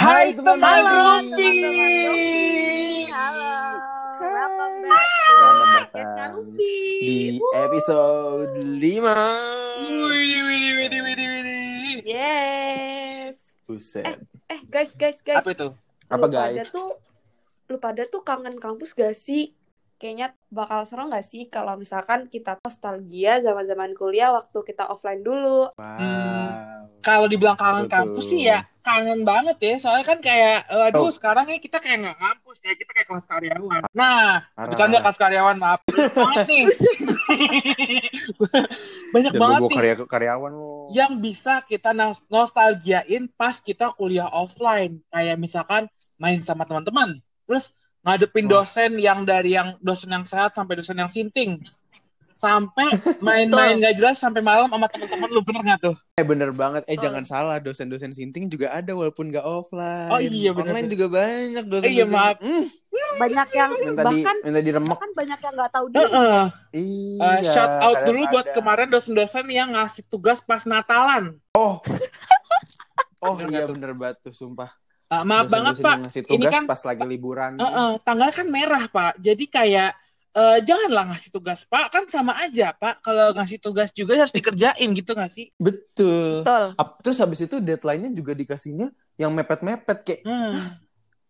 Hai teman-teman. Halo. Welcome back Selamat datang di episode 5 Widih, widih, widih, widih, widih. Yes. Buset Eh guys, guys, guys. Apa itu? Apa, Lu pada guys? tuh lu pada tuh kangen kampus gak sih? Kayaknya bakal seru gak sih kalau misalkan kita nostalgia zaman-zaman kuliah waktu kita offline dulu. Wow Kalau dibilang kangen kampus sih ya kangen banget ya. Soalnya kan kayak, aduh Oh. sekarang ya kita kayak nggak kampus ya. Kita kayak kelas karyawan. Nah, bercanda kelas karyawan maaf. Banyak banget nih. Banyak Jangan banget nih. karya karyawan lo yang bisa kita nos- nostalgiain pas kita kuliah offline kayak misalkan main sama teman-teman terus ngadepin Wah. dosen yang dari yang dosen yang sehat sampai dosen yang sinting sampai main-main gak jelas sampai malam sama teman-teman lu bener gak tuh Eh bener banget Eh Betul. jangan salah Dosen-dosen sinting juga ada Walaupun gak offline Oh, iya, bener. Online juga banyak Eh, dosen-dosen iya, maaf. Hmm, Banyak yang Minta, di, bahkan minta diremek bahkan banyak yang nggak tahu diri. Heeh. Iya Eh, shout out kadang dulu buat ada. kemarin dosen-dosen yang ngasih tugas pas Natalan Oh Oh Bener iya bener banget tuh Sumpah Ah, maaf banget Dosen-dosen pak Ini tugas kan- pas lagi liburan Heeh, tanggal kan merah pak jadi kayak eh, janganlah ngasih tugas pak kan sama aja pak kalau ngasih tugas juga harus dikerjain gitu gak sih Betul Betul. Terus habis itu deadline-nya juga dikasihnya yang mepet-mepet kayak Hmm.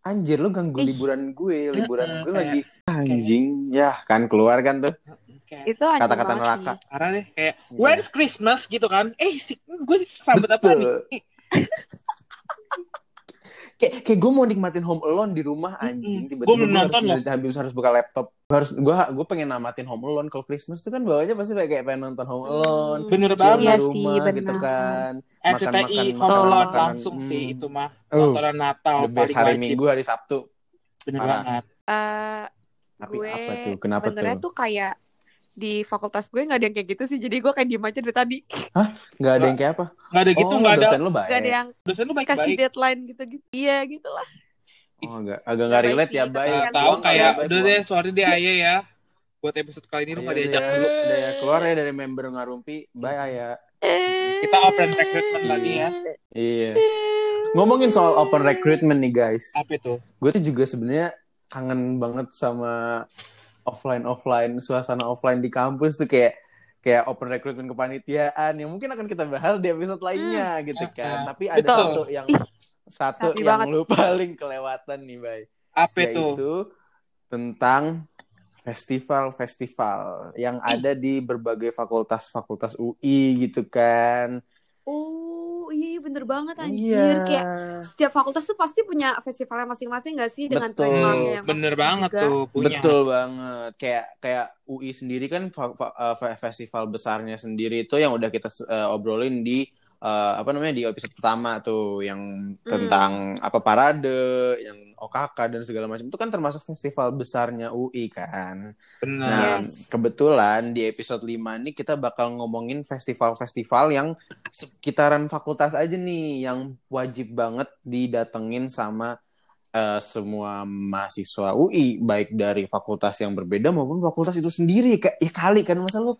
anjir lu ganggu Ih. liburan gue, liburan Heeh, gue kayak- lagi anjing. Ya, kan keluar kan tuh Kayak Itu kata-kata banget neraka. parah deh kayak Iya. where's Christmas gitu kan eh si gue sambut apa Betul. nih Kayak kayak gue mau nikmatin Home Alone di rumah anjing, tiba-tiba belum gue nonton harus, habis harus buka laptop. Gue harus gue gue pengen namatin Home Alone kalau Christmas tuh kan bawahnya pasti kayak pengen nonton Home Alone. Hmm. bener banget Iya di sih, rumah benar. gitu kan. RCTI makan- Home makan- Alone makanan. langsung Hmm. sih itu mah Oh, nontonan Natal the best paling hari wajib Minggu, hari Sabtu. bener Parah. banget Eh, Tapi gue apa tuh? Kenapa sebenarnya tuh? tuh kayak di fakultas gue nggak ada yang kayak gitu sih. Jadi gue kayak diem aja dari tadi. Gak ada yang kayak apa? nggak ada gitu oh, nggak ada dosen lu baik. nggak ada yang dosen lu kasih baik-baik deadline gitu-gitu. Iya gitu lah Oh, agak agak nggak Nggak baik relate ya, tapi Nggak kan tahu kayak ya, udah deh sorry deh Ayah ya. Buat episode kali ini lu nggak Ayo diajak deh, dulu. Udah ya keluar ya dari member ngarumpi. Bye Aya. kita open recruitment lagi ya. Iya. Ngomongin soal open recruitment nih guys. apa itu? Gue tuh juga sebenarnya kangen banget sama offline offline suasana offline di kampus tuh kayak kayak open recruitment kepanitiaan yang mungkin akan kita bahas di episode lainnya gitu kan. Tapi ada Betul. satu yang Ih, satu sapi yang banget. lu paling kelewatan nih, Bay. apa itu yaitu tentang festival-festival yang ada di berbagai fakultas-fakultas UI gitu kan. oh iya iya, bener banget anjir Iya. kayak setiap fakultas tuh pasti punya festivalnya masing-masing gak sih dengan Betul. temanya yang bener banget juga? tuh punya Betul banget. Kayak kayak UI sendiri kan eh, fe- festival besarnya sendiri itu yang udah kita eh, obrolin di eh, apa namanya di episode pertama tuh yang tentang apa parade, yang OKK dan segala macam itu kan termasuk festival besarnya UI kan. bener Nah, Yes. kebetulan di episode 5 ini kita bakal ngomongin festival-festival yang sekitaran fakultas aja nih yang wajib banget didatengin sama eh, semua mahasiswa UI baik dari fakultas yang berbeda maupun fakultas itu sendiri kayak ya kali kan masa lu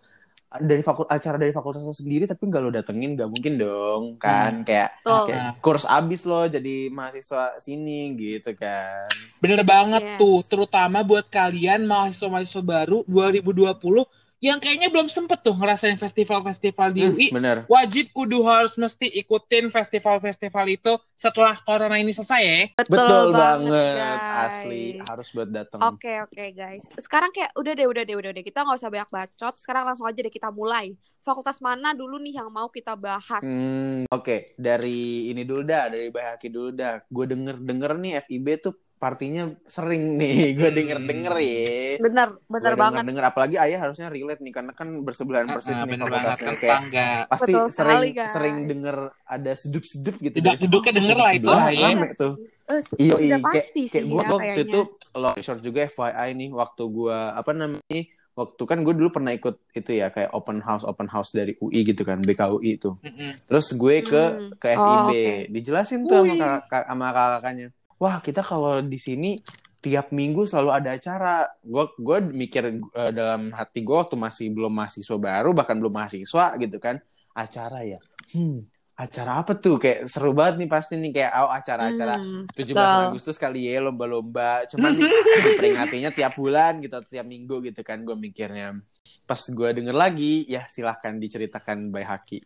dari fakultas acara dari fakultas lo sendiri tapi nggak lo datengin nggak mungkin dong kan kayak Betul. kayak kurs abis lo jadi mahasiswa sini gitu kan Bener banget Yes. tuh, terutama buat kalian mahasiswa-mahasiswa baru 2020 yang kayaknya belum sempet tuh ngerasain festival-festival di UI. Hmm, bener Wajib kudu harus mesti ikutin festival-festival itu setelah corona ini selesai ya. Betul, banget, guys. asli harus buat datang. Oke oke guys. Sekarang kayak udah deh udah deh udah deh kita nggak usah banyak bacot. Sekarang langsung aja deh kita mulai. Fakultas mana dulu nih yang mau kita bahas? Hmm, Oke, dari ini dulu dah, dari Bayaki dulu dah. Gue denger denger nih FIB tuh partinya sering nih, gue Hmm. denger denger ya. Bener bener banget. denger apalagi ayah harusnya relate nih karena kan bersebelahan persis Ah, nih bener banget fakultasnya kan kayak tetangga. pasti Betul sering sekali, guys. sering denger ada sedup-sedup gitu. Tidak jeduknya denger lah itu, sebelah, ya. tuh. Eh, Iya, iya, kayak, pasti kayak gue ya waktu itu long short juga FYI nih waktu gue apa namanya waktu kan gue dulu pernah ikut itu ya kayak open house open house dari UI gitu kan BKUI itu Mm-mm. terus gue ke Hmm. ke FIB Oh, oke. dijelasin tuh sama Wih. kakak sama kakaknya wah kita kalau di sini tiap minggu selalu ada acara. Gue gue mikir eh, dalam hati gue waktu masih belum mahasiswa baru bahkan belum mahasiswa gitu kan acara ya? Hmm acara apa tuh? Kayak seru banget nih pasti nih kayak oh, acara-acara Hmm, 17 betul. Agustus kali ya lomba-lomba. Cuman diperingatinya tiap bulan gitu tiap minggu gitu kan gue mikirnya. Pas gue denger lagi ya silahkan diceritakan by Haki.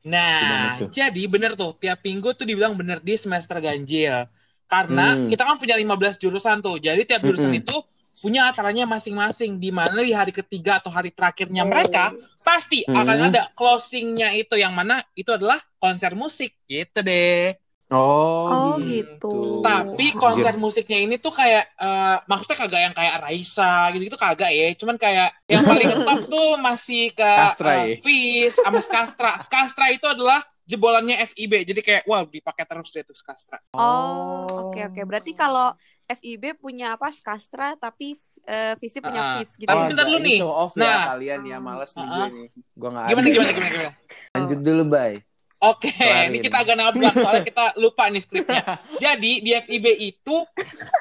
Nah, jadi bener tuh, tiap minggu tuh dibilang bener di semester ganjil. Karena Hmm. kita kan punya 15 jurusan tuh. Jadi tiap jurusan Mm-mm. itu punya acaranya masing-masing. Di mana di hari ketiga atau hari terakhirnya Oh. mereka pasti Hmm. akan ada closingnya itu yang mana itu adalah konser musik gitu deh. Oh, gitu, gitu. Tapi Anjir. konser musiknya ini tuh kayak eh, maksudnya kagak yang kayak Raisa gitu-gitu kagak ya. Cuman kayak yang paling top tuh masih ke Skastra ya? Fizz sama Skastra. Skastra itu adalah jebolannya FIB. Jadi kayak wow dipakai terus deh tuh Skastra. Oh, oke oke. Berarti kalau FIB punya apa? Skastra tapi eh, Visi punya Ah, Vis gitu. Tapi ya? bentar dulu nih. show off Nah. ya kalian ya males nih gue Uh-uh. nih gue nggak Gimana ada. gimana gimana gimana? lanjut dulu bay Oke, Kelarin. ini kita agak nabrak soalnya kita lupa nih skripnya. Jadi di FIB itu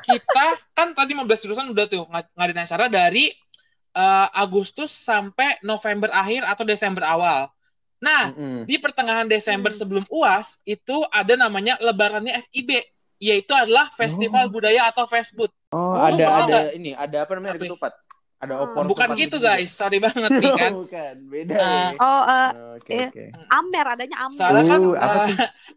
kita kan tadi 15 jurusan udah tuh ng- ngadain acara dari eh, Agustus sampai November akhir atau Desember awal. Nah, Mm-mm. di pertengahan Desember Hmm. sebelum UAS itu ada namanya lebarannya FIB yaitu adalah Festival Budaya atau Fesbud. oh Oh, ada ada nggak? ini ada apa namanya ya? ketupat ada Ah. opor Bukan gitu guys, sorry banget nih kan. bukan beda ya. Oh, eh, oke eh, oke Amer adanya Amer. Soalnya kan Uh, apa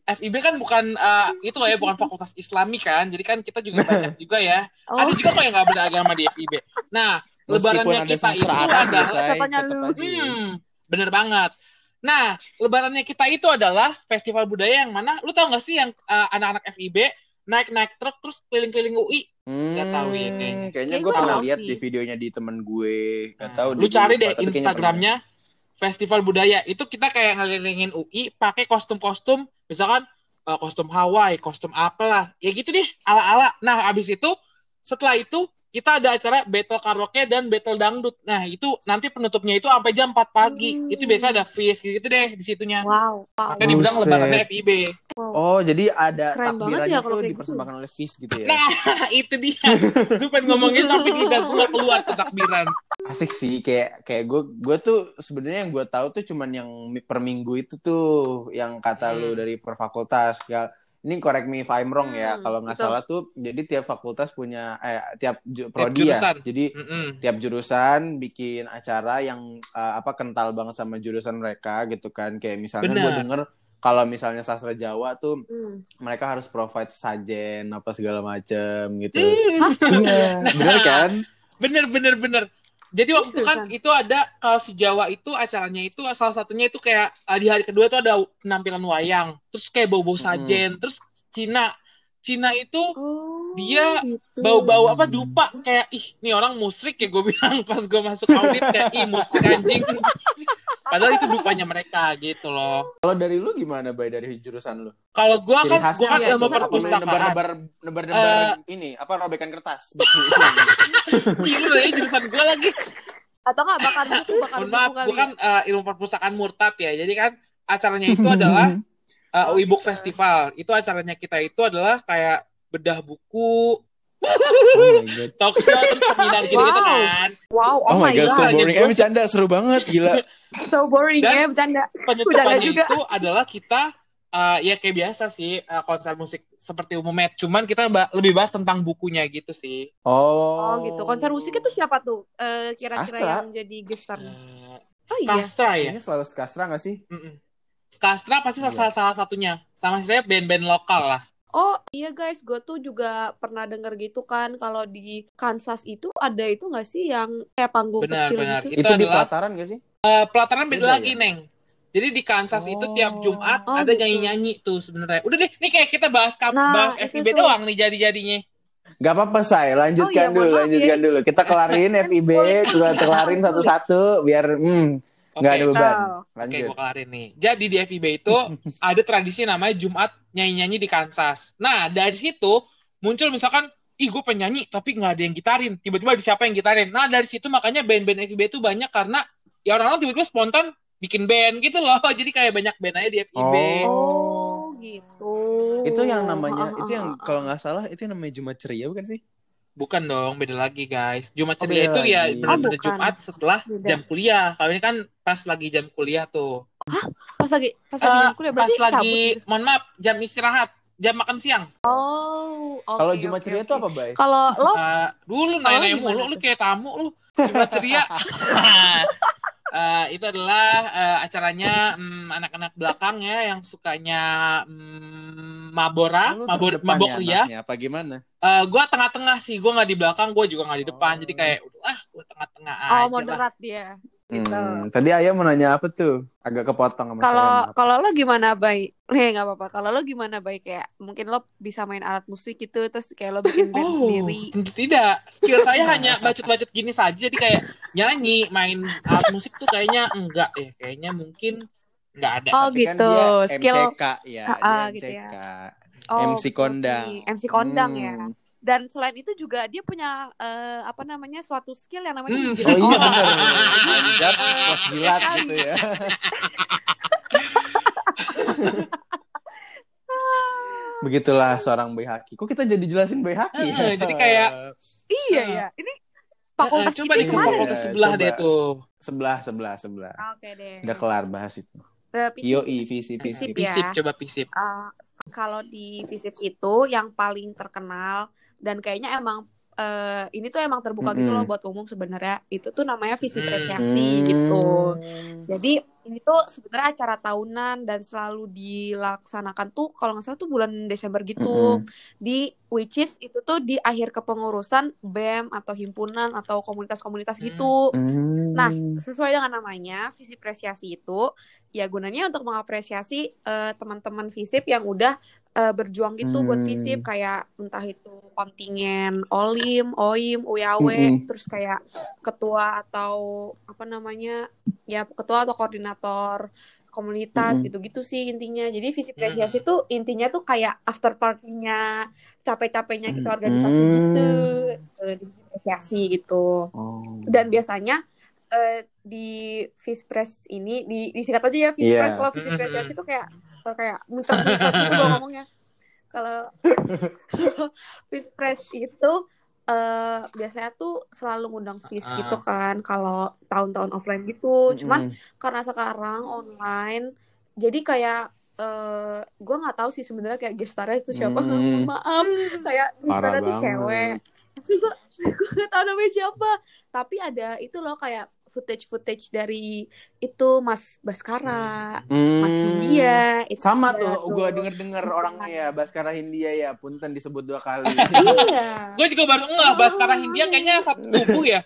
eh, FIB kan bukan eh, itu ya bukan fakultas Islami kan. Jadi kan kita juga banyak juga ya. Oh, Ada juga kok yang nggak beragama di FIB. Nah, meskipun lebarannya ada kita itu adalah Contohnya tetep lu. Hmm, bener banget. Nah, lebarannya kita itu adalah festival budaya yang mana, lu tau gak sih yang uh, anak-anak FIB naik-naik truk terus keliling-keliling UI? Nggak tahu ya kayaknya. Hmm, kayaknya Kayaknya gue gua pernah lihat di videonya di temen gue Gak tahu Lu cari deh Instagramnya festival budaya. Itu kita kayak ngelilingin UI pakai kostum-kostum, misalkan uh, kostum Hawaii, kostum apalah. Ya gitu deh, ala-ala. Nah, abis itu, setelah itu, kita ada acara battle karaoke dan battle dangdut. Nah, itu nanti penutupnya itu sampai jam 4 pagi. Hmm. Itu biasa ada fees gitu deh di situnya. wow, wow. Makanya dibilang lebarannya FIB. Oh jadi ada Keren takbirannya ya kayak gitu. dipersembahkan oleh Fizz gitu ya Nah, itu dia. gue pengen ngomongin tapi lidah gue keluar tuh takbiran. asik sih kayak kayak gue gue tuh sebenarnya yang gue tahu tuh cuman yang per minggu itu tuh yang kata lu Hmm. dari per fakultas ya ini correct me if I'm wrong ya Hmm, kalau nggak salah tuh jadi tiap fakultas punya eh tiap ju- Tiap prodi ya jurusan. jadi Mm-mm. tiap jurusan bikin acara yang eh, apa kental banget sama jurusan mereka gitu kan kayak misalnya gue denger kalau misalnya sastra Jawa tuh Hmm. mereka harus provide sajen apa segala macem gitu Hmm. iya bener kan Bener, bener, bener. Jadi waktu itu kan Seriusan? itu ada kalau si Jawa itu acaranya itu salah satunya itu kayak uh, di hari kedua itu ada penampilan wayang, terus kayak bau-bau sajen, terus Cina, Cina itu Oh, Dia gitu. bau-bau apa dupa kayak ih ini orang musrik ya gue bilang pas gue masuk audit kayak ih musrik anjing. Padahal itu dupanya mereka gitu loh. kalau dari lu gimana bay dari jurusan lu Kalau gue Ciri kan gue kan ilmu perpustakaan. nebar-nebar nebar-nebar Eh. ini apa robekan kertas Gila ya jurusan gue lagi. Atau nggak bakal itu bakal Mohon maaf, buku kali gue kan ya? eh, ilmu perpustakaan murtad ya. Jadi kan acaranya itu adalah uh, Oh, gitu. Festival. Itu acaranya kita itu adalah kayak bedah buku, oh my god talk show, terus seminar gitu-gitu Wow. kan. Wow, oh, oh my god so God. boring eh bercanda seru banget gila so boring Dan- ya bercanda. Penutupannya juga. itu adalah kita uh, ya kayak biasa sih uh, konser musik seperti umumnya. Cuman kita ba- lebih bahas tentang bukunya gitu sih. Oh oh gitu. Konser musik itu siapa tuh? Eh, kira-kira yang jadi gestarnya? Uh, Oh, iya. Ya. ini selalu skastra gak sih Mm-mm. Skastra pasti salah, salah satunya. Sama saya band-band lokal lah. Oh iya guys, gue tuh juga pernah denger gitu kan kalau di Kansas itu ada itu nggak sih yang kayak panggung Benar, kecil benar. gitu? Itu itu, di pelataran gak sih Uh, pelataran beda, Beda lagi, ya? Neng. Jadi di Kansas itu Oh. tiap Jumat Oh, ada gitu. nyanyi-nyanyi tuh sebenarnya. Udah deh, nih kayak kita bahas Nah, bahas itu FIB tuh. doang nih jadi-jadinya. Gak apa-apa say, lanjutkan Oh, iya, dulu, lanjutkan ya. dulu. Kita kelarin FIB, kita kelarin satu-satu biar hmm, Oke. nggak ada beban. Oh. Oke, Lanjut. gue kelarin nih. Jadi di FIB itu ada tradisi namanya Jumat nyanyi-nyanyi di Kansas. Nah, dari situ muncul misalkan, ih gue penyanyi tapi nggak ada yang gitarin. Tiba-tiba ada siapa yang gitarin. Nah, dari situ makanya band-band FIB itu banyak karena ya orang-orang tiba-tiba spontan bikin band gitu loh. Jadi kayak banyak band aja di FIB. Oh gitu. Itu yang namanya, Ah, itu yang ah. kalau nggak salah itu yang namanya Jumat Ceria bukan sih? Bukan dong, beda lagi guys. Jumat Oh, ceria beda itu ya benar-benar Oh. Jumat setelah Beda. jam kuliah. Kalau ini kan pas lagi jam kuliah tuh. Pas lagi pas lagi Eh, jam kuliah pas berarti cabut lagi, gitu. mohon maaf, jam istirahat, jam makan siang. Oh, oke. Kalau Jumat oke, ceria oke. itu apa, Bay? Kalau lo Eh, dulu nanya mulu, lu kayak tamu lu. Jumat ceria. Eh, itu adalah eh, acaranya mm, anak-anak belakang ya yang sukanya mm, mabora, Lu mabor, terdepan mabok ya ria. anaknya, Apa gimana? Eh, gua tengah-tengah sih, gua nggak di belakang, gua juga nggak di depan. Oh. Jadi kayak ah, gua tengah-tengah oh aja lah. moderat dia. Gitu. Hmm, tadi Ayah mau nanya apa tuh? Agak kepotong sama Kalau kalau lo gimana, Bay? Eh, nggak apa-apa. Kalau lo gimana, Bay? Kayak mungkin lo bisa main alat musik gitu, terus kayak lo bikin band Oh, sendiri. tentu tidak. Skill saya hanya bacot-bacot gini saja. Jadi kayak nyanyi, main alat musik tuh kayaknya enggak ya. Kayaknya mungkin enggak ada. Oh, Tapi kan gitu. dia Skill MCK ya, Ah, dia ah, gitu MCK. Oh, MC betul kondang. MC kondang Hmm. ya. Dan selain itu juga dia punya eh, apa namanya suatu skill yang namanya Hmm. Oh iya orang. bener. Manjat, pos jilat gitu ya. Begitulah seorang Bay Haki. Kok kita jadi jelasin Bay Haki ya? Eh, jadi kayak Iya ya. Ini fakultas Eh, coba di fakultas ya? sebelah Coba. deh tuh. Sebelah, sebelah, sebelah. Oke deh. Udah kelar bahas itu. Eh, Yoi, visi, visi. Visip Pisip, ya. coba pisip. eh, kalau di Visip itu yang paling terkenal dan kayaknya emang eh, ini tuh emang terbuka gitu loh buat umum sebenarnya. Itu tuh namanya Visip Hmm. Apresiasi gitu. Jadi ini tuh sebenarnya acara tahunan dan selalu dilaksanakan tuh kalau nggak salah tuh bulan Desember gitu. Mm-mm. Di which is itu tuh di akhir kepengurusan BEM atau himpunan atau komunitas-komunitas Hmm. gitu. Hmm. Nah, sesuai dengan namanya, visi apresiasi itu ya gunanya untuk mengapresiasi eh, teman-teman visip yang udah eh, berjuang gitu buat Hmm. visip kayak entah itu kontingen Olim, OIM, UYAW, Mm-mm. terus kayak ketua atau apa namanya? ya ketua atau koordinator komunitas Mm-mm. gitu-gitu sih intinya. Jadi visi Hmm. apresiasi tuh intinya tuh kayak after party-nya capek-capeknya kita organisasi Hmm. gitu. Eh, di apresiasi gitu. Oh. Dan biasanya eh, di Fispres ini di disingkat aja ya Fispres Iya. kalau Fispres itu kayak eh, kayak muncrat-muncrat gitu loh ngomongnya. Kalau Fispres itu eh biasanya tuh selalu ngundang Fis Ah. gitu kan kalau tahun-tahun offline gitu. Cuman Mm-mm. karena sekarang online jadi kayak eh gue nggak tahu sih sebenarnya kayak gestarnya itu siapa Hmm. maaf kayak gestarnya tuh cewek tapi gue gue nggak tahu namanya siapa tapi ada itu loh kayak footage footage dari itu Mas Baskara Mas Hmm. Hindia itu Sama ada tuh, gue denger-denger orangnya ya, Baskara Hindia ya, punten disebut dua kali. iya Gue juga baru enggak bahas sekarang Hindia kayaknya satu tubuh ya.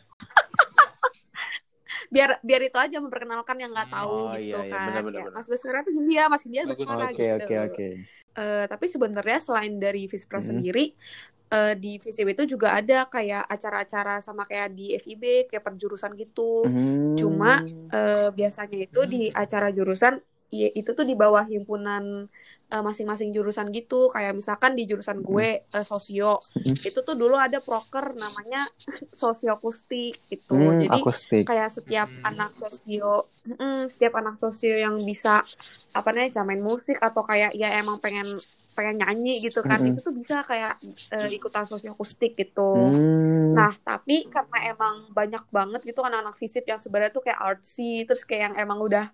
Biar biar itu aja memperkenalkan yang nggak tahu Oh, gitu iya, iya, kan Ya. Mas Baskara tuh Hindia Mas Hindia Bagus, Baskara. Oke, gitu oke, oke. Eh, tapi sebenarnya selain dari Fispres Hmm. sendiri eh, di VCB itu juga ada kayak acara-acara sama kayak di FIB kayak perjurusan gitu Hmm. Cuma, eh, biasanya itu di Hmm. acara jurusan i- itu tuh di bawah himpunan eh, masing-masing jurusan gitu kayak misalkan di jurusan gue eh, sosio itu tuh dulu ada proker namanya sosiokustik gitu Hmm, jadi akustik. kayak setiap Hmm. anak sosio mm, setiap anak sosio yang bisa apa namanya bisa main musik atau kayak ya emang pengen pengen nyanyi gitu kan Mm-mm. itu tuh bisa kayak eh, ikutan sosiokustik gitu Hmm. Nah, tapi karena emang banyak banget gitu kan anak-anak fisip yang sebenarnya tuh kayak artsy, terus kayak yang emang udah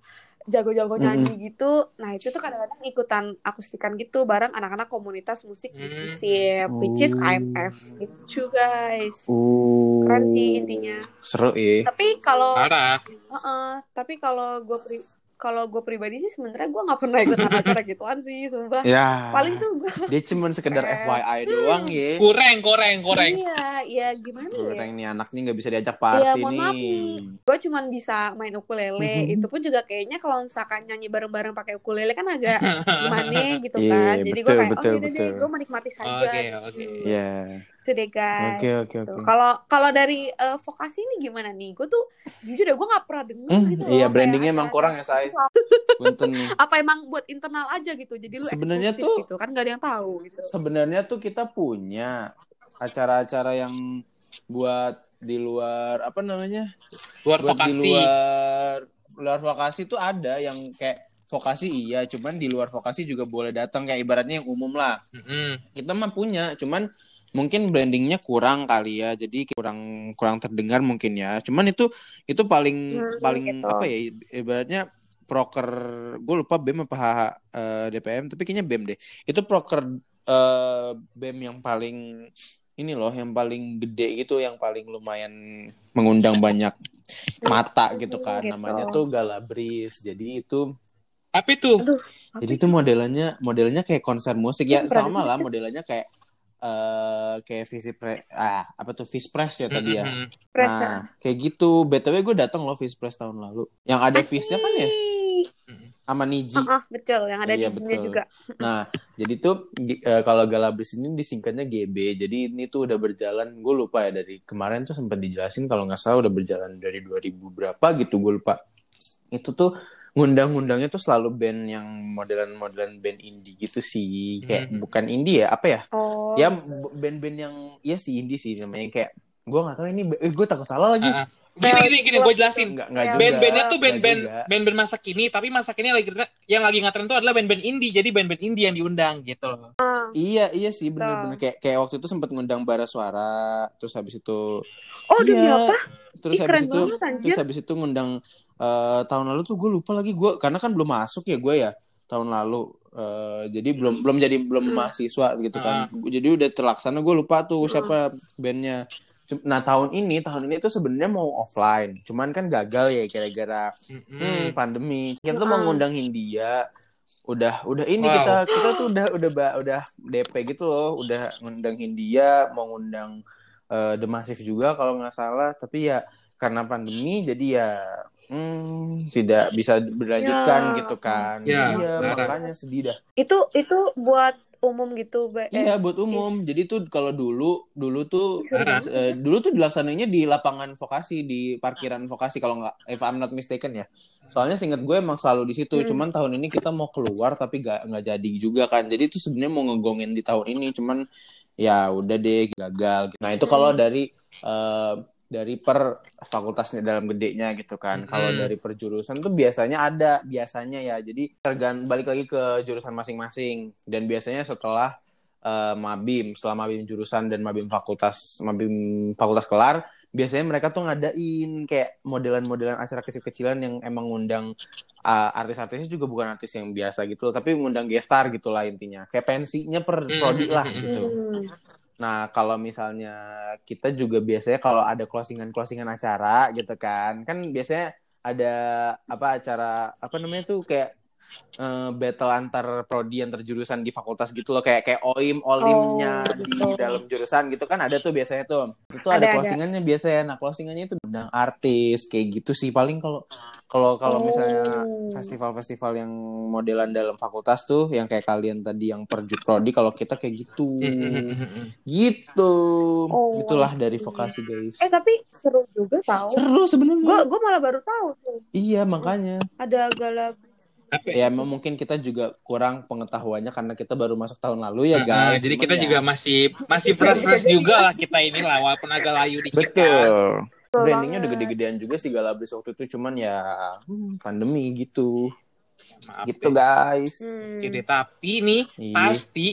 jago-jago nyanyi gitu. Nah, itu tuh kadang-kadang ikutan akustikan gitu bareng anak-anak komunitas musik di Hmm. fisip, which is Oh. KMF gitu guys. Uh, Keren sih intinya. Seru ya. Tapi kalau Parah. Heeh, tapi kalau gue pri- kalau gue pribadi sih sebenarnya gue nggak pernah ikutan acara gituan sih, sumpah. Ya. Paling tuh gue Dia cuman sekedar Eh. FYI doang ya. Goreng, goreng, goreng. iya, ya gimana ya? Goreng nih anak nih nggak bisa diajak party Iya, mohon maaf nih. nih. gue cuman bisa main ukulele itu pun juga kayaknya kalau misalkan nyanyi bareng-bareng pakai ukulele kan agak gimana gitu Iya, kan jadi gue kayak betul, oh yaudah deh betul. gue menikmati saja Oke, gitu. oke. Iya. itu deh guys Oke, oke, Gitu. oke. kalau kalau dari eh, vokasi ini gimana nih gue tuh jujur deh gue nggak pernah denger Hmm, gitu loh, iya, kayak brandingnya emang kurang ya, acara-acara Say. gitu. Punten nih. apa emang buat internal aja gitu jadi lu Sebenarnya tuh- gitu kan gak ada yang tahu gitu Sebenarnya tuh kita punya acara-acara yang buat di luar apa namanya? Luar buat di vokasi. luar luar vokasi tuh ada yang kayak vokasi iya, cuman di luar vokasi juga boleh datang kayak ibaratnya yang umum lah. Mm-mm. Kita mah punya, cuman mungkin brandingnya kurang kali ya, jadi kurang kurang terdengar mungkin ya. Cuman itu itu paling Hmm, paling gitu. apa ya ibaratnya proker gue lupa BEM apa HH, eh, DPM tapi kayaknya BEM deh itu proker eh, BEM yang paling ini loh yang paling gede gitu yang paling lumayan mengundang banyak mata gitu kan Gitu. namanya tuh Galabris jadi itu Apa itu? Aduh, jadi itu modelnya modelnya kayak konser musik ya sama lah modelnya kayak eh kayak visi pre ah apa tuh Fish Press ya tadi ya. Press, Nah, kayak gitu. BTW gue datang loh Fish Press tahun lalu. Yang ada fishnya kan ya sama Niji. Ah, ah, betul, yang ada Iya, di betul. juga. Nah, jadi tuh di- eh, kalau Galabris ini disingkatnya GB. Jadi ini tuh udah berjalan, gue lupa ya dari kemarin tuh sempat dijelasin kalau nggak salah udah berjalan dari 2000 berapa gitu, gue lupa. Itu tuh ngundang-ngundangnya tuh selalu band yang modelan-modelan band indie gitu sih. Kayak Hmm. bukan indie ya, apa ya? Oh. Ya band-band yang ya sih indie sih namanya kayak gue nggak tahu ini eh, gue takut salah lagi. Ah. Gini gini gini gue jelasin. Ya. Band-bandnya tuh band-band band-band masa kini, tapi masa kini lagi yang lagi ngetren tuh adalah band-band indie. Jadi band-band indie yang diundang gitu. Ah. Iya iya sih bener-bener kayak kayak waktu itu sempat ngundang bara suara terus habis itu Oh, demi Iya. apa? terus Ih, habis itu banget, terus habis itu ngundang eh, tahun lalu tuh gue lupa lagi gue karena kan belum masuk ya gue ya tahun lalu Eh, jadi belum belum jadi belum Hmm. mahasiswa gitu kan Ah. jadi udah terlaksana gue lupa tuh Hmm. siapa bandnya nah tahun ini tahun ini tuh sebenarnya mau offline cuman kan gagal ya gara-gara Mm-mm. Hmm, pandemi. Kita tuh mau ngundang Hindia. Udah udah ini Wow. kita kita tuh udah udah udah DP gitu loh, udah ngundang Hindia, mau ngundang eh, The Massive juga kalau nggak salah, tapi ya karena pandemi jadi ya hmm, tidak bisa berlanjutkan Ya. gitu kan. Ya, iya, parah. makanya sedih dah. Itu itu buat umum gitu, Be. Iya, buat umum. Jadi tuh kalau dulu dulu tuh eh, dulu tuh dilaksananya di lapangan vokasi di parkiran vokasi kalau nggak if I'm not mistaken ya. Soalnya seingat gue emang selalu di situ. Hmm. Cuman tahun ini kita mau keluar tapi nggak nggak jadi juga kan. Jadi itu sebenarnya mau ngegongin di tahun ini. Cuman ya udah deh gagal. Nah itu kalau dari eh, dari per fakultasnya dalam gedenya gitu kan. Mm-mm. Kalau dari per jurusan tuh biasanya ada biasanya ya. Jadi tergan balik lagi ke jurusan masing-masing dan biasanya setelah eh, mabim setelah mabim jurusan dan mabim fakultas mabim fakultas kelar biasanya mereka tuh ngadain kayak modelan-modelan acara kecil-kecilan yang emang ngundang uh, artis-artisnya juga bukan artis yang biasa gitu tapi ngundang gestar gitu lah intinya kayak pensinya per prodi lah gitu Hmm. Nah kalau misalnya kita juga biasanya kalau ada closingan-closingan acara gitu kan kan biasanya ada apa acara apa namanya tuh kayak eh, battle antar prodi antar jurusan di fakultas gitu loh kayak kayak oim olimnya Oh, di gitu. dalam jurusan gitu kan ada tuh biasanya tuh itu Ada, ada, ada. closingannya biasanya nah closingannya itu undang artis kayak gitu sih paling kalau kalau kalau Oh. misalnya festival-festival yang modelan dalam fakultas tuh yang kayak kalian tadi yang per prodi kalau kita kayak gitu Mm-mm. gitu Oh, itulah dari iya. vokasi guys Eh, tapi seru juga tahu. seru sebenarnya Gue gue malah baru tahu tuh iya makanya ada galak. Apa ya emang mungkin kita juga kurang pengetahuannya karena kita baru masuk tahun lalu ya guys jadi Cuman kita ya- juga masih masih fresh fresh juga lah kita ini lah walaupun agak layu dikit kan. betul Betul brandingnya udah gede-gedean juga sih Galabris waktu itu cuman ya hmm, pandemi gitu Maaf gitu deh. guys Hmm. Deh, tapi nih Iya. pasti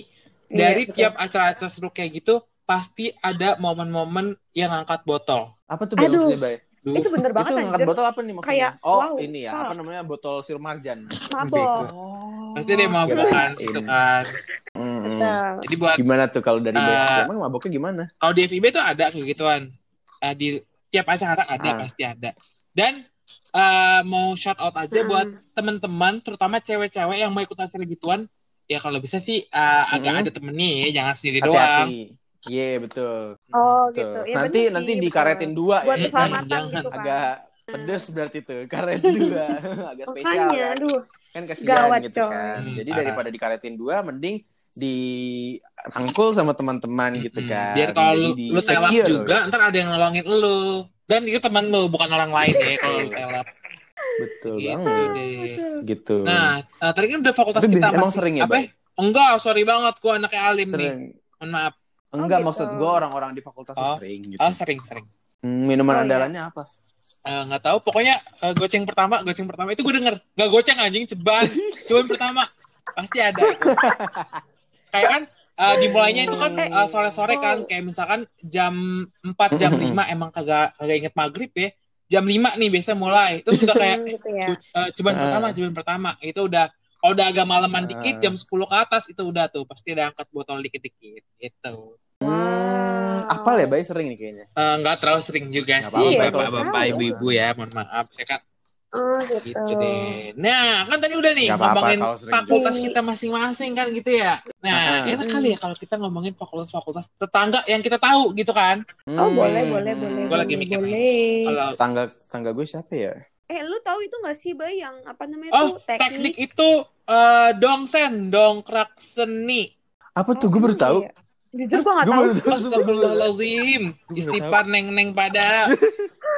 Iya, dari betul. tiap acara-acara seru kayak gitu pasti ada momen-momen yang angkat botol. apa tuh Bay, Aduh. Bay? Duh, Itu bener banget itu ngangkat anjir. botol apa nih maksudnya Kayak, oh wow, ini ya fuck. apa namanya botol sir marjan Mabok. Oh. pasti dia mabokan Kirain. gitu kan. Nah, Jadi buat gimana tuh kalau dari? Eh, emang maboknya gimana kalau di FIB tuh ada kayak gituan. Eh, di tiap acara ada Ah. pasti ada. Dan eh, mau shout out aja Hmm. buat teman-teman terutama cewek-cewek yang mau ikut acara gituan ya kalau bisa sih eh, agak Mm-mm. ada temennya ya, jangan sendiri doang. Iya betul oh Betul. gitu. Ya, nanti bener nanti sih, dikaretin betul. dua buat ya keselamatan Jangan. gitu kan. agak pedes berarti tuh karet dua agak spesial Makanya, kan. aduh. kan kasihan Gawat, gitu coy. kan Hmm, jadi parah. daripada dikaretin dua mending dirangkul sama teman-teman gitu Mm-mm. kan Biar kalau lu, Jadi lu telap juga, ntar ada yang nolongin lu. Dan itu teman lu, bukan orang lain ya kalau lu telap. betul Gitu banget deh. Gitu Nah, eh, tadi kan udah fakultas tapi kita emang masih- sering ya apa? Bay? Enggak, sorry banget gua anaknya alim nih. sering Mohon maaf. Enggak gitu. maksud gue orang-orang di fakultas Oh. sering gitu Oh, sering-sering. Hmm, minuman Oh, iya. andalannya apa Eh, nggak tahu pokoknya eh, goceng pertama goceng pertama itu gue denger nggak goceng anjing ceban ceban pertama pasti ada kayak kan eh, dimulainya itu kan eh, sore-sore kan kayak misalkan jam 4 jam 5 emang kagak kagak inget maghrib ya jam 5 nih biasa mulai. Terus udah kayak Hmm, gitu ya. eh, cuman Ah. pertama, cuman pertama. Itu udah kalau udah agak malaman dikit jam 10 ke atas itu udah tuh pasti ada angkat botol dikit-dikit gitu. Hmm, Wow. apal ya, Bay sering nih kayaknya. Eh, nggak terlalu sering juga Nggak sih Iya, bapak-bapak ibu-ibu ya mohon maaf saya kan Oh, gitu. gitu deh nah kan tadi udah nih apa-apa ngomongin fakultas juga. kita masing-masing kan gitu ya nah Ah. enak kali ya kalau kita ngomongin fakultas-fakultas tetangga yang kita tahu gitu kan Oh, boleh, Hmm, boleh, hmm. boleh. Gua lagi boleh, mikir. Boleh. kalau Tangga tangga gue siapa ya? Eh, lu tahu itu gak sih, Bay, yang apa namanya oh tuh teknik, teknik? itu eh, dongsen dongkrak seni Apa tuh? Oh, gue baru tahu. iya? Jujur gua gak Gue tahu. baru tahu. Astagfirullahaladzim Istighfar neng-neng pada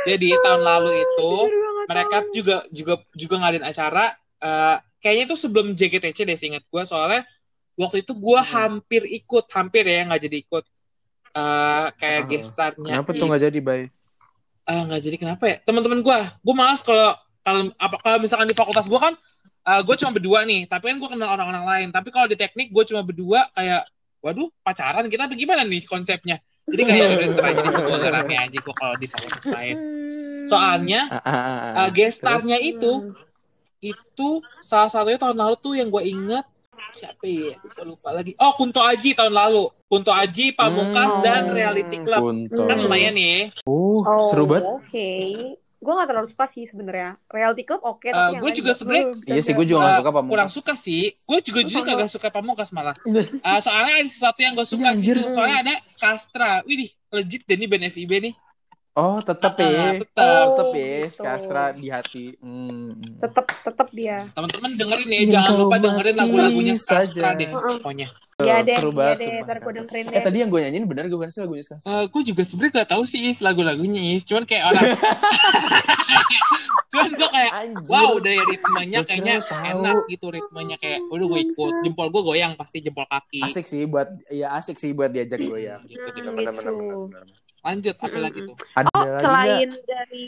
Jadi tahun lalu itu gua gak mereka tahu. juga juga juga ngadain acara eh, kayaknya itu sebelum JGTC deh seingat gue soalnya waktu itu gue Hmm. hampir ikut hampir ya nggak jadi ikut Eh, kayak Ah, gestarnya Kenapa tuh nggak jadi, Bay? Eh, nggak jadi kenapa ya teman-teman gue gue malas kalau kalau apa kalau misalkan di fakultas gue kan gue cuma berdua nih tapi kan gue kenal orang-orang lain tapi kalau di teknik gue cuma berdua kayak waduh pacaran kita bagaimana nih konsepnya? Jadi kayak udah deh, gue rame aja gue kalau di fakultas lain soalnya Ah, ah, ah, eh, gestarnya itu itu salah satunya tahun lalu tuh yang gue inget. Siapa ya? Gue lupa lagi. Oh Kunto Aji tahun lalu. Kunto Aji Pamungkas Hmm. dan Reality Club. Kunto. kan lumayan nih Uh, Oh, seru banget. Oke. Gue gak terlalu suka sih sebenarnya. Reality Club oke, tapi yang gue juga sebenarnya-. Iya sih, gue juga nggak suka Pamungkas. kurang suka sih gue juga jujur Oh. kagak suka Pamungkas malah Eh, soalnya ada sesuatu yang gue suka Iya, anjir. situ. soalnya ada Skastra wih legit deh nih Ben FIB nih Oh, tetep Ah, ya. tetep. Tetep Oh, ya. gitu. Skastra di hati. Hmm. Tetep, tetep dia. teman-teman dengerin ya Ingin jangan lupa dengerin lagu-lagunya Skastra saja. deh pokoknya Iya deh, seru iya banget. deh. Ntar gue Skastra. dengerin Eh deh. tadi yang gue nyanyiin bener gue bukan sih lagunya Skastra. Eh, gue juga sebenarnya gak tahu sih Is lagu-lagunya Is cuman kayak orang cuman gue kayak Anjir. wow dari ritmenya Gua kira kayaknya enak gitu ritmenya kayak udah gue ikut jempol gue goyang pasti jempol kaki Asik sih buat ya asik sih buat diajak gue ya. gitu Hmm, gitu. Bener, gitu. bener, bener, bener. Lanjut apa lagi tuh Ada Oh, lagi selain dari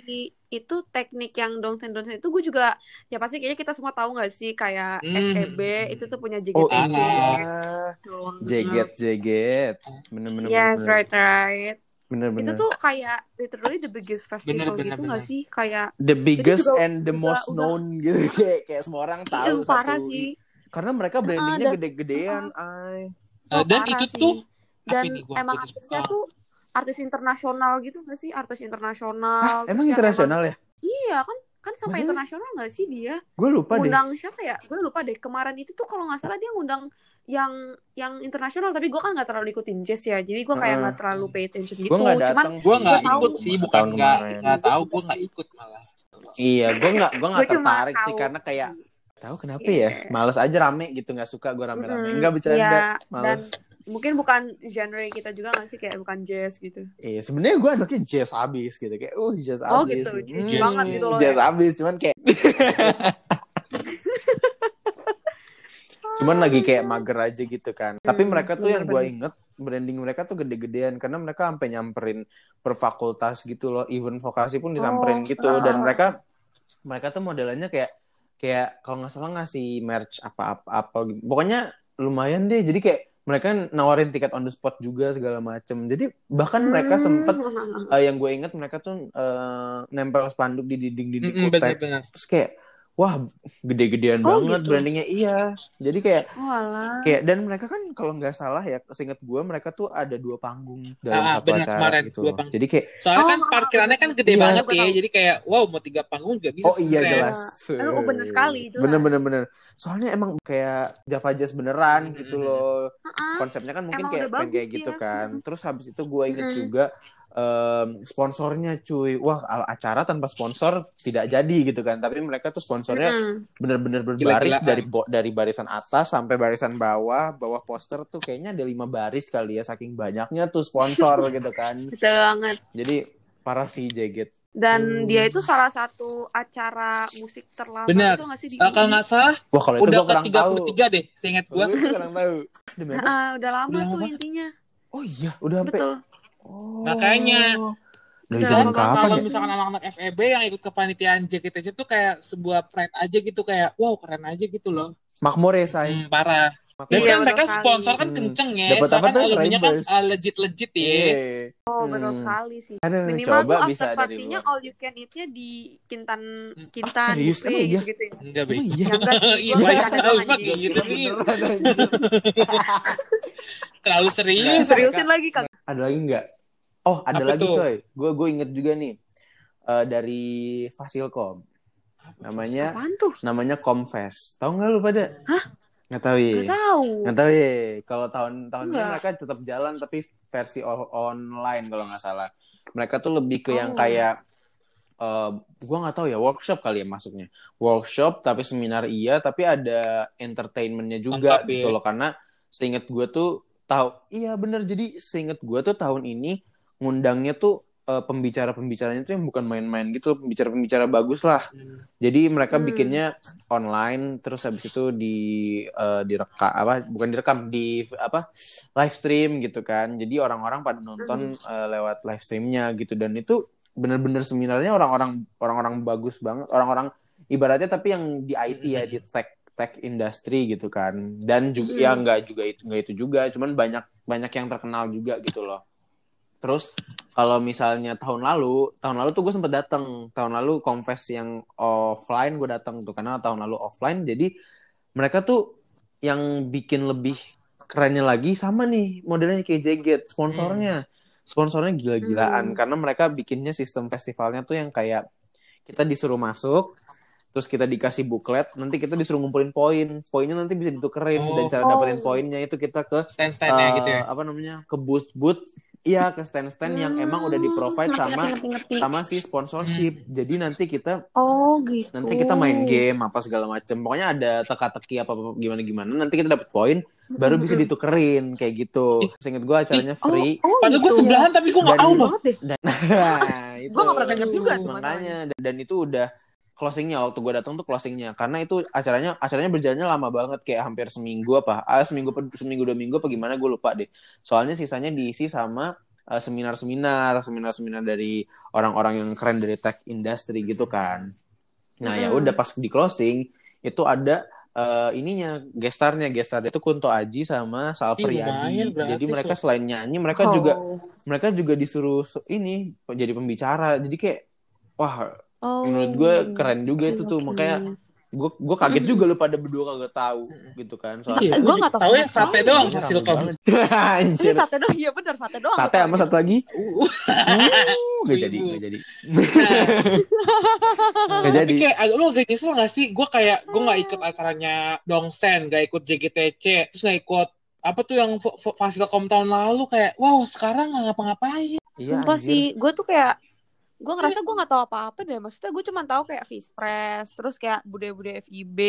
itu teknik yang dongsen dongsen itu gue juga ya pasti kayaknya kita semua tahu nggak sih kayak Hmm. FEB itu tuh punya nggak? Oh JGTC. iya. Jeget, jeget. Bener, bener, Yes, bener. right, right. Bener, Itu bener. tuh kayak literally the biggest festival Bener, bener, gitu nggak bener. sih? Kayak The biggest juga- and the juga most udah- known gitu kayak kayak semua orang tahu Ih, parah satu. sih. Karena mereka brandingnya dan- gede-gedean, ay. Eh, Oh, dan parah itu sih. tuh Dan emang artisnya tuh artis internasional gitu nggak sih? Artis internasional. Ah, emang internasional ya? Iya kan kan sama Maksudnya? internasional nggak sih dia? Gue lupa deh. ngundang siapa ya? Gue lupa deh. Kemarin itu tuh kalau nggak salah dia ngundang yang yang internasional tapi gue kan nggak terlalu ikutin jazz ya jadi gue kayak nggak terlalu pay attention gitu Gue nggak cuman gue nggak Gua tahu. ikut sih bukan Tahun nggak kemarin. nggak tahu gue nggak ikut malah Iya, gue nggak gue nggak Gua tertarik sih karena kayak tahu kenapa Iya. ya? Males aja rame gitu nggak suka gue rame-rame. Mm-mm. Enggak bercanda, Iya, dan males. Mungkin bukan genre kita juga nggak sih kayak bukan jazz gitu Iya, sebenarnya gue anaknya jazz abis gitu kayak, uh jazz Oh, abis. gitu, jazz banget gitu loh Jazz ya. abis, cuman kayak. cuman lagi kayak mager aja gitu kan. Tapi Hmm, mereka tuh yang gue inget branding mereka tuh gede-gedean karena mereka sampai nyamperin per fakultas gitu loh, even vokasi pun disamperin Oh, gitu ah, dan mereka mereka tuh modelannya kayak kayak kalau nggak salah ngasih merch apa-apa apa gitu. Pokoknya lumayan deh. Jadi kayak mereka nawarin tiket on the spot juga segala macem. Jadi bahkan mereka sempet Hmm. Eh, yang gue inget mereka tuh eh, nempel spanduk di dinding-dinding Mm-mm, kutek. bener-bener Terus kayak wah gede-gedean Oh, banget gitu. brandingnya iya. Jadi kayak Walah. kayak dan mereka kan kalau nggak salah ya, seinget gue mereka tuh ada dua panggung dalam Ah, satu bener, acara kemarin, gitu. dua loh. panggung. Jadi kayak soalnya Oh, kan parkirannya kan gede Iya. banget Gua ya tahu. jadi kayak wow mau tiga panggung juga bisa oh iya sebenarnya. jelas. Eh, oh, bener sekali, jelas. Bener bener bener. Soalnya emang kayak Java Jazz beneran Hmm, gitu hmm, loh. Ah, konsepnya kan mungkin Emang kayak kayak gitu dia. kan. Terus habis itu gue inget Mm-mm. juga em, sponsornya cuy. Wah, al- acara tanpa sponsor tidak jadi gitu kan. Tapi mereka tuh sponsornya bener-bener berbaris Gila-gilaan. dari bo- dari barisan atas sampai barisan bawah. Bawah poster tuh kayaknya ada lima baris kali ya saking banyaknya tuh sponsor gitu kan. betul banget Jadi parah sih Jaget. dan Hmm. dia itu salah satu acara musik terlama Benar. itu nggak sih di Eh, kalau nggak salah Wah, kalau itu udah gue ke kurang tahu. 33 deh seingat Kalau gue itu kurang tahu. Demi apa? Ah, udah lama Udah tuh lama. intinya Oh iya, udah sampai betul Oh. Makanya. Dari zaman kapan kalau ya? misalkan anak-anak FEB yang ikut kepanitiaan JKTC tuh kayak sebuah pride aja gitu kayak wow keren aja gitu loh Makmur ya, Say. hmm, parah Dan Iya, kan mereka sekali. sponsor kan Hmm. kenceng ya. Dapat apa kan tuh? kan uh, legit-legit ya. Iya. Oh, betul Hmm. sekali sih. Aduh, Minimal coba tuh bisa partinya all you can eat-nya di Kintan Hmm. Kintan Ah, serius? Emang iya? gitu-gitu ya. Enggak, Bi. Emang iya? Ya Iya, gitu anjir. Terlalu serius. Seriusin lagi kan. Ada lagi nggak? Oh, ada Apa lagi tuh? coy. Gue gue inget juga nih Eh, dari Fasilkom. Namanya namanya Comfest. Tahu nggak lu pada? Hah? Nggak tahu ya. Gak tahu. Nggak tahu ya. Kalau tahun tahun ini Nggak. mereka tetap jalan tapi versi online kalau nggak salah. Mereka tuh lebih ke yang Oh. kayak eh gua nggak tahu ya workshop kali ya masuknya. Workshop tapi seminar iya tapi ada entertainmentnya juga Lengkap, gitu ya. loh karena seinget gue tuh tahu iya bener jadi seinget gue tuh tahun ini ngundangnya tuh eh, pembicara-pembicaranya tuh yang bukan main-main gitu pembicara-pembicara bagus lah Hmm. jadi mereka Hmm. bikinnya online terus habis itu di eh, direkam apa bukan direkam di apa live stream gitu kan jadi orang-orang pada nonton eh, lewat live streamnya gitu dan itu bener-bener seminarnya orang-orang orang-orang bagus banget orang-orang ibaratnya tapi yang di IT ya Hmm. di tech tech industry gitu kan. Dan juga Hmm. ya nggak juga itu nggak itu juga cuman banyak banyak yang terkenal juga gitu loh. Terus kalau misalnya tahun lalu tahun lalu tuh gue sempet datang tahun lalu confess yang offline gue datang tuh karena tahun lalu offline jadi mereka tuh yang bikin lebih kerennya lagi sama nih modelnya kayak Jaget sponsornya. Sponsornya gila-gilaan Hmm. karena mereka bikinnya sistem festivalnya tuh yang kayak kita disuruh masuk terus kita dikasih buklet nanti kita disuruh ngumpulin poin poinnya nanti bisa ditukerin Oh. dan cara Oh. dapetin poinnya itu kita ke Stand-standnya eh, gitu ya. apa namanya ke booth booth iya ke stand stand yang emang udah di provide Hmm, ngerti, sama ngerti, ngerti. sama si sponsorship Hmm. jadi nanti kita Oh gitu. nanti kita main game apa segala macem pokoknya ada teka-teki apa apa gimana gimana nanti kita dapet poin baru bisa Mm-mm. ditukerin kayak gitu Seinget gue acaranya Oh, free oh Padahal gue gitu. sebelahan tapi gue gak Dan- tahu banget deh. dan nah, itu Gua nggak pernah denger juga tuh makanya dan, dan itu udah closingnya waktu gue datang tuh closingnya. Karena itu acaranya acaranya berjalannya lama banget kayak hampir seminggu apa ah seminggu seminggu dua minggu apa gimana gue lupa deh. Soalnya sisanya diisi sama eh, seminar-seminar seminar-seminar dari orang-orang yang keren dari tech industry gitu kan. Nah ya Mm-mm. udah pas di closing itu ada eh, ininya gestarnya. Gestarnya itu Kunto Aji sama Sal Ih, Priadi lumayan berarti, jadi mereka selain nyanyi mereka Oh. juga mereka juga disuruh ini jadi pembicara. Jadi kayak wah Oh. menurut gue keren juga itu tuh makanya gue gue kaget juga lu pada berdua kagak tahu gitu kan Iya, soalnya Gua nggak tahu tahu ya sate doang hasil kom. banget. Ini anjir sate doang, iya bener sate doang. sate sama satu lagi Uh, uh, gak jadi gak jadi gak jadi tapi kayak agak lu agak nyesel gak sih? Gue kayak gue gak ikut acaranya Dongsen, gak ikut JGTC, terus gak ikut apa tuh yang Fasilkom tahun lalu kayak wow sekarang gak ngapa-ngapain. Iya, Sumpah anjir. sih, gue tuh kayak gue ngerasa gue nggak tahu apa-apa deh. Maksudnya gue cuma tahu kayak Fispres, terus kayak budaya-budaya FIB,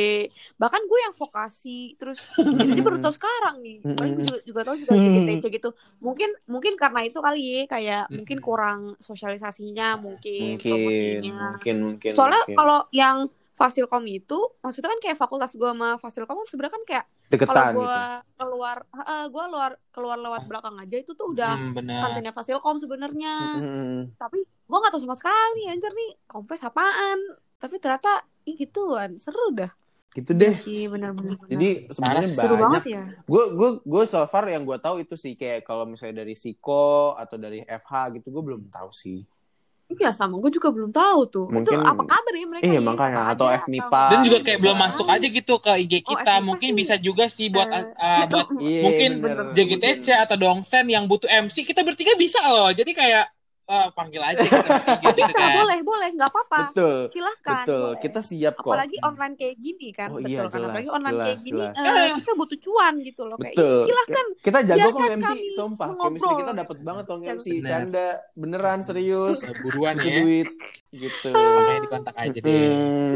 bahkan gue yang vokasi, terus itu aja baru tahu sekarang nih. Paling gue juga, juga tahu juga CGTC gitu. Mungkin mungkin karena itu kali ya, kayak mungkin kurang sosialisasinya, mungkin, mungkin promosinya. mungkin mungkin Soalnya kalau yang Fasilkom itu, maksudnya kan kayak fakultas gue sama Fasilkom kan sebenarnya kan kayak kalau gue gitu keluar, gue keluar keluar lewat belakang aja itu tuh udah Hmm, kantinnya Fasilkom sebenarnya. Mm-mm. Tapi gue nggak tahu sama sekali anjir nih kompes apaan. Tapi ternyata ih gituan, seru dah. gitu deh Iya sih benar-benar. jadi sebenarnya seru banyak banget ya. gue gue gue so far yang gue tahu itu sih kayak kalau misalnya dari Siko atau dari FH gitu gue belum tahu sih Iya sama, gue juga belum tahu tuh. Mungkin- Itu apa kabar ya mereka? Iya, ya? makanya. Apa Atau FMIPA. Dan juga kayak belum masuk aja gitu ke IG Oh, kita. FMIPA Mungkin sih. bisa juga sih buat Eh, uh, buat Iya, Mungkin. JGTC atau Dongsen yang butuh MC kita bertiga bisa loh. Jadi kayak eh, panggil aja kita bertiga gitu Bisa, kan. boleh, boleh, nggak apa-apa. betul Silahkan. betul boleh. kita siap kok apalagi online kayak gini kan Oh betul iya, kan jelas, apalagi online kayak jelas, gini jelas. eh, kita butuh cuan gitu loh kayak betul silahkan kita jago kok MC sumpah chemistry kita dapat banget kalau MC Bener. canda beneran serius Buruan ya. duit gitu Makanya dikontak aja deh. Hmm,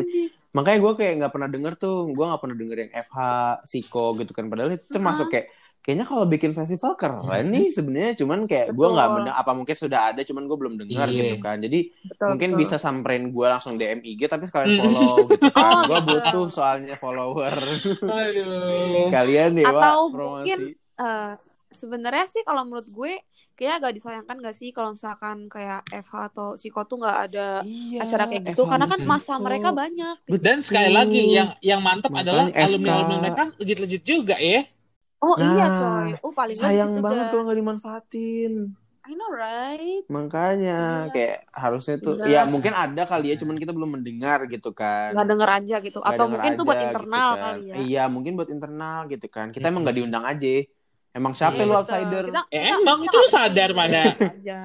makanya gue kayak nggak pernah denger tuh gue nggak pernah denger yang FH Siko gitu kan padahal itu termasuk kayak kayaknya kalau bikin festival keren Hmm. nih sebenarnya cuman kayak gue nggak mendengar apa mungkin sudah ada cuman gue belum dengar Iya. gitu kan jadi betul, mungkin betul. bisa samperin gue langsung DM IG tapi sekalian Hmm. follow gitu kan Oh, gue gitu. butuh soalnya follower Aduh. sekalian deh Atau Wak, mungkin promosi Eh, sebenarnya sih kalau menurut gue kayak agak disayangkan gak sih kalau misalkan kayak FH atau Siko tuh nggak ada iya, acara kayak gitu karena kan Siko. masa mereka banyak Dan sekali lagi yang yang mantep adalah Makanya SK. alumni alumni mereka legit legit juga ya. Oh iya Nah, coy. Oh paling sayang gitu banget kalau nggak dimanfaatin I know right. makanya Iya. kayak harusnya tuh Iya. ya mungkin ada kali ya cuman kita belum mendengar gitu kan Nggak denger aja gitu. Atau mungkin tuh buat aja internal gitu kan. kali ya. iya mungkin buat internal gitu kan kita emang nggak diundang aja emang siapa Iya, lu Betul. outsider Kita- Eh, kita- emang kita itu lu nggak sadar penting. pada. aja.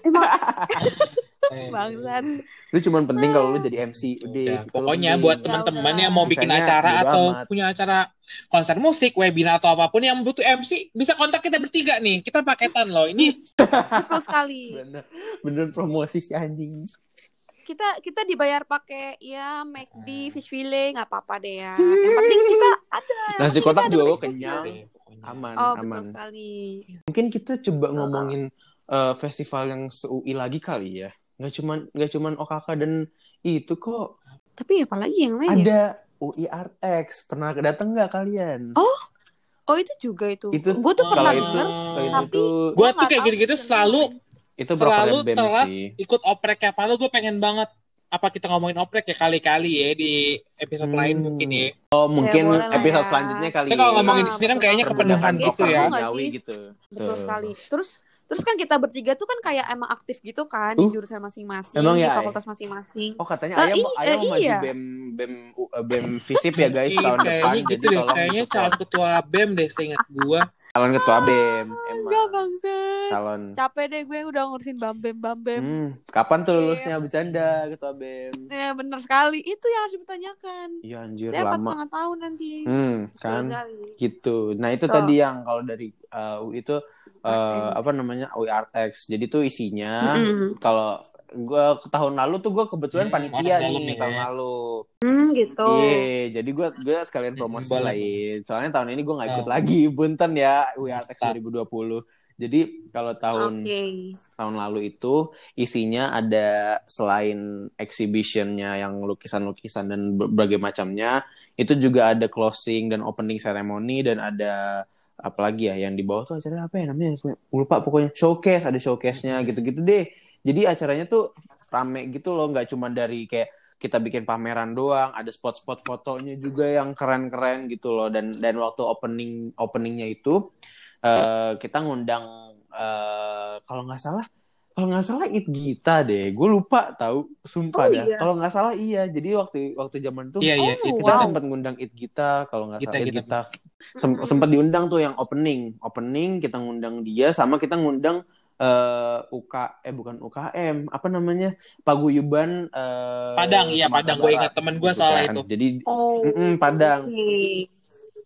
Emang Eh, bangsat. Lu cuman penting kalau lu jadi MC udah Udah, gitu, pokoknya penting. buat Ya teman-teman yang mau bikin Sisanya acara atau amat. punya acara konser musik, webinar atau apa pun yang butuh MC, bisa kontak kita bertiga nih. Kita paketan loh. Ini Betul sekali. bener bener promosi si anjing Kita kita dibayar pakai ya McD, fish fillet, nggak apa-apa deh ya. Yang penting kita ada. Nasi kotak juga gue business-nya. kenyang aman Oh aman betul sekali. mungkin kita coba ngomongin eh, festival yang se-UI lagi kali ya nggak cuman nggak cuman OKK dan itu kok Tapi apalagi yang lain ya? ada UI Artex pernah datang nggak kalian Oh itu juga itu. Itu- Gue tuh pernah itu denger. itu tapi- Gua tuh kayak gitu-gitu selalu itu selalu telat sih ikut oprek kayak Palu gue pengen banget apa kita ngomongin oprek ya kali-kali ya di episode Hmm. lain mungkin ya. oh mungkin boleh lah episode ya. selanjutnya kali Saya kalau ya. ngomongin di Ah, sini kan kayaknya Betul. gitu ya. Gitu Betul Tuh. sekali. Terus terus kan kita bertiga tuh kan kayak emang aktif gitu kan di Uh. jurusan masing-masing, Emang di ya, fakultas masing-masing. Oh katanya Eh, ayah mau i- ayah eh, mau maju iya. BEM BEM eh, BEM FISIP ya guys Ih, tahun depan kayaknya gitu jadi deh. Kayaknya calon ketua BEM deh seingat gua. calon ketua BEM Enggak emang bangsat. calon Capek deh gue udah ngurusin bambem bambem. hmm, kapan tuh Iya. lulusnya bercanda ketua BEM Ya bener sekali. Itu yang harus ditanyakan. iya anjir Saya empat lama setengah tahun nanti. hmm kan gitu nah itu tadi yang kalau dari uh, UI itu uh, apa namanya UI Artex jadi tuh isinya Mm-mm. kalau gua ke tahun lalu tuh gue kebetulan Hmm, panitia nih ya. tahun lalu Hmm gitu. Iya, jadi gue gue sekalian Hmm, promosi boleh. lah ya. Soalnya tahun ini gue nggak ikut Oh. lagi, bunten ya WRTX Mantap. 2020. Jadi kalau tahun Oke. tahun lalu itu isinya ada selain exhibitionnya yang lukisan-lukisan dan berbagai macamnya, itu juga ada closing dan opening ceremony dan ada apalagi ya yang di bawah tuh acaranya apa ya namanya? Lupa pokoknya showcase, ada showcase-nya gitu-gitu deh. Jadi acaranya tuh rame gitu loh, nggak cuma dari kayak kita bikin pameran doang, ada spot-spot fotonya juga yang keren-keren gitu loh. Dan dan waktu opening openingnya itu eh, kita ngundang eh, kalau nggak salah kalau nggak salah It Gita deh, gue lupa tahu, sumpah Oh, dah. iya? Kalau nggak salah iya, jadi waktu waktu zaman tuh Iya iya. Oh, itu kita wow. sempat ngundang It Gita kalau nggak salah It Gita. Gita Sem- sempat diundang tuh yang opening opening kita ngundang dia sama kita ngundang eh UK eh bukan UKM apa namanya paguyuban eh, Padang iya Padang gue ingat temen gue gitu soal kan. itu. jadi Oh. Mm-mm, Padang. oke.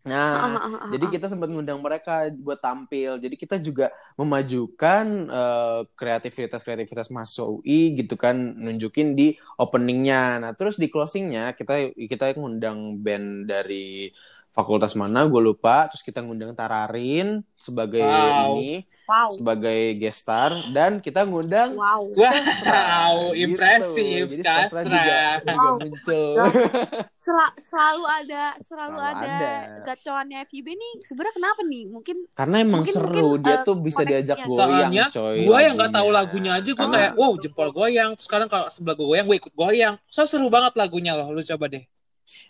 Nah Ah, ah, ah, jadi kita sempat ngundang mereka buat tampil. Jadi kita juga memajukan eh, kreativitas-kreativitas mahasiswa UI gitu kan nunjukin di openingnya. Nah terus di closingnya kita kita ngundang band dari fakultas mana gue lupa. Terus kita ngundang Tararin sebagai Wow. ini Wow. sebagai guest star. Dan kita ngundang Wow. Wow, Gitu. impresif Jadi Skastra juga, Skastra. juga Wow. muncul Sel- selalu ada selalu, Selalu ada, ada. gacoannya FIB nih. Sebenarnya kenapa nih? Mungkin karena emang Mungkin- seru. mungkin, dia eh, tuh bisa diajak goyang Soalnya coy gue yang nggak tahu lagunya. aja gue Karena- kayak wow jempol goyang. Terus sekarang kalau sebelah gue goyang gue ikut goyang. So seru banget lagunya loh. Lu coba deh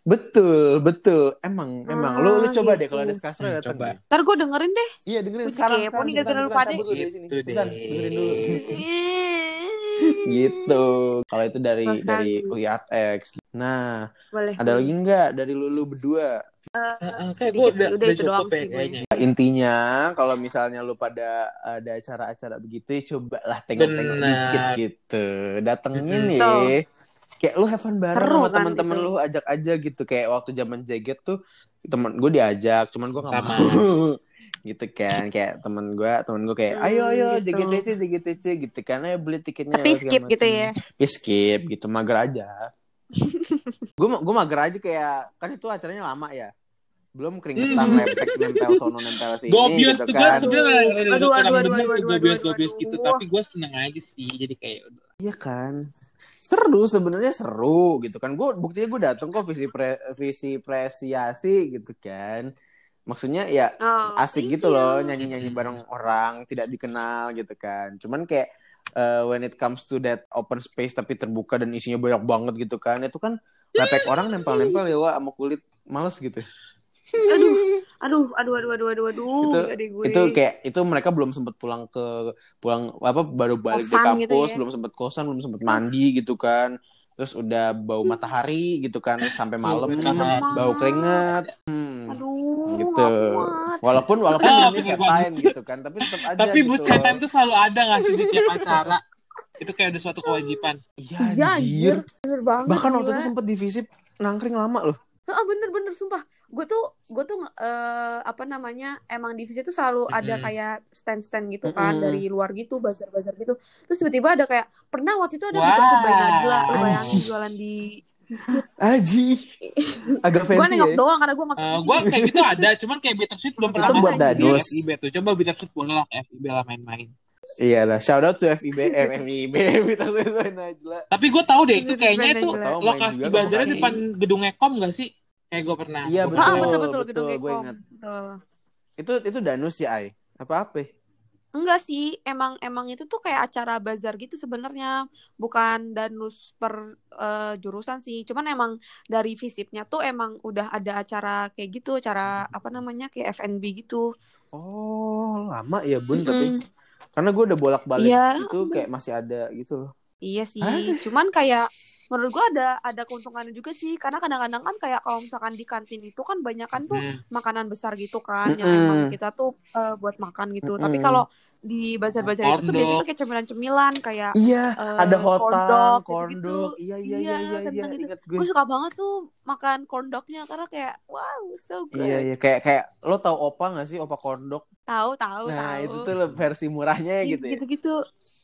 betul betul. Emang emang. Lu lu coba deh gitu. kalau ada Skastra Hmm, datang coba. deh. ntar gue dengerin deh. Iya dengerin. Gue sekarang kepo nih gara-gara lupa Gitu deh. dengerin dulu. Gitu. Kalau itu dari Suka dari sekali. UI Artex nah boleh. ada lagi nggak dari lulu berdua? Heeh, kayak gue udah, udah udah itu cukup doang ya sih kayaknya. intinya kalau misalnya lu pada ada acara-acara begitu ya cobalah tengok-tengok dikit gitu. Datengin ya kayak lu have fun bareng Seru sama kan teman-teman gitu. lu ajak aja gitu kayak waktu zaman jaget tuh temen gue diajak cuman gue nggak Sama. mau gitu kan kayak temen gue temen gue kayak Hmm, ayo ayo gitu. JGTC JGTC gitu kan ayo beli tiketnya tapi skip gitu macem. ya Tapi skip gitu mager aja gue gue mager aja kayak kan itu acaranya lama ya belum keringetan Hmm. lepek nempel sono nempel sini Gobios gitu tuh gue kan sebenernya Aduh, aduh, aduh, aduh, aduh, aduh, gobios aduh. gitu tapi gue seneng aja sih jadi kayak. Iya kan. Seru sebenarnya seru gitu kan. Gue buktinya gue dateng kok visi pre, visi presiasi gitu kan. Maksudnya ya Oh, asik gitu loh you. nyanyi-nyanyi bareng orang tidak dikenal gitu kan. Cuman kayak uh, when it comes to that open space tapi terbuka dan isinya banyak banget gitu kan. Itu kan lepek orang nempel-nempel ya wah sama kulit males gitu. Aduh aduh aduh aduh aduh aduh aduh itu nggak deh gue. itu kayak itu mereka belum sempat pulang ke pulang apa baru balik di Kosan kampus gitu ya. belum sempat kosan belum sempat mandi gitu kan. Terus udah bau matahari gitu kan sampai malam bau keringat. Hmm, aduh gitu. nggak walaupun walaupun Ah, ini chat time gitu kan tapi tetap aja Tapi gitu buat chat time tuh selalu ada gak sih di tiap acara? Itu kayak udah suatu kewajiban. iya Iya anjir. Anjir bener banget bahkan waktu itu sempat di visip nangkring lama loh Ah, bener bener sumpah gue tuh gue tuh eh, apa namanya emang divisi tuh selalu ada Mm-mm. kayak stand stand gitu kan Mm-mm. dari luar gitu bazar bazar gitu terus tiba-tiba ada kayak pernah waktu itu ada Wah. Beatrice by Najla lu bayangin jualan di Aji agak gue fancy nengok ya doang karena gue nggak Eh gue kayak gitu ada, cuman kayak Bittersweet belum pernah Itu buat Danus. FIB tuh. Coba Bittersweet boleh lah FIB lah main-main. Iya lah shout out to FIB FIB Vita Sweet Najla Tapi gue tahu deh itu kayaknya itu lokasi bazarnya depan gedung Ekom gak sih? Kayak gue pernah. Iya, Gua betul. ah pernah. betul betul gedung betul, gue Ekom ingat. Betul. itu itu danus ya ay apa apa enggak sih emang emang itu tuh kayak acara bazar gitu sebenarnya bukan danus per eh, jurusan sih cuman emang dari visipnya tuh emang udah ada acara kayak gitu acara apa namanya kayak FNB gitu oh lama ya bun tapi Mm-mm. Karena gue udah bolak balik Iya. gitu kayak masih ada gitu loh Iya sih, Ada. cuman kayak menurut gua ada ada keuntungannya juga sih karena kadang-kadang kan kayak kalau misalkan di kantin itu kan banyak kan tuh Hmm. makanan besar gitu kan yang Mm-mm. emang kita tuh eh, buat makan gitu. Tapi Mm-mm. kalau di bazar-bazar itu tuh biasanya tuh kayak cemilan-cemilan kayak iya eh, ada hotang kondok gitu-gitu. iya iya iya Iya, iya iya gitu. gue Gue suka banget tuh makan kondoknya karena kayak wow so good. iya iya kayak kayak lo tau opa gak sih opa kondok Tahu tahu nah tahu. itu tuh versi murahnya gitu ya Gitu-gitu.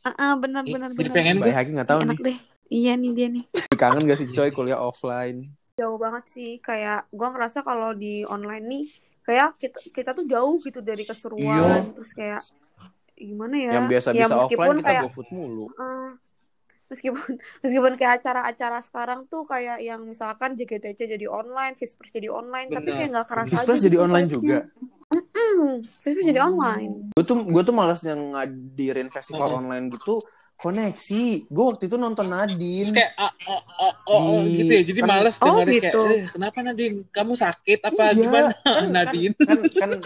Ah, ah, benar Ih, benar jadi benar. pengen gue. Baik Haki gak tahu Enak nih deh. Iya nih dia nih. kangen gak sih coy kuliah offline jauh banget sih kayak gua ngerasa kalau di online nih kayak kita kita tuh jauh gitu dari keseruan terus kayak gimana ya yang biasa ya bisa meskipun offline kita kayak go food mulu eh, meskipun meskipun kayak acara-acara sekarang tuh kayak yang misalkan JGTC jadi online, Fispers jadi online, tapi Bener. kayak nggak kerasa Fispers aja jadi gitu online juga Hmm, Fispers jadi online. gue tuh gue tuh malas yang ngadirin festival Mm-mm. online gitu koneksi gue waktu itu nonton Terus Nadine kayak oh, oh, oh, oh, Di- gitu ya. Jadi kan- males Oh, dengerin kayak, gitu. eh, kenapa Nadine? Kamu sakit apa Iya, gimana kan- Nadine? kan kan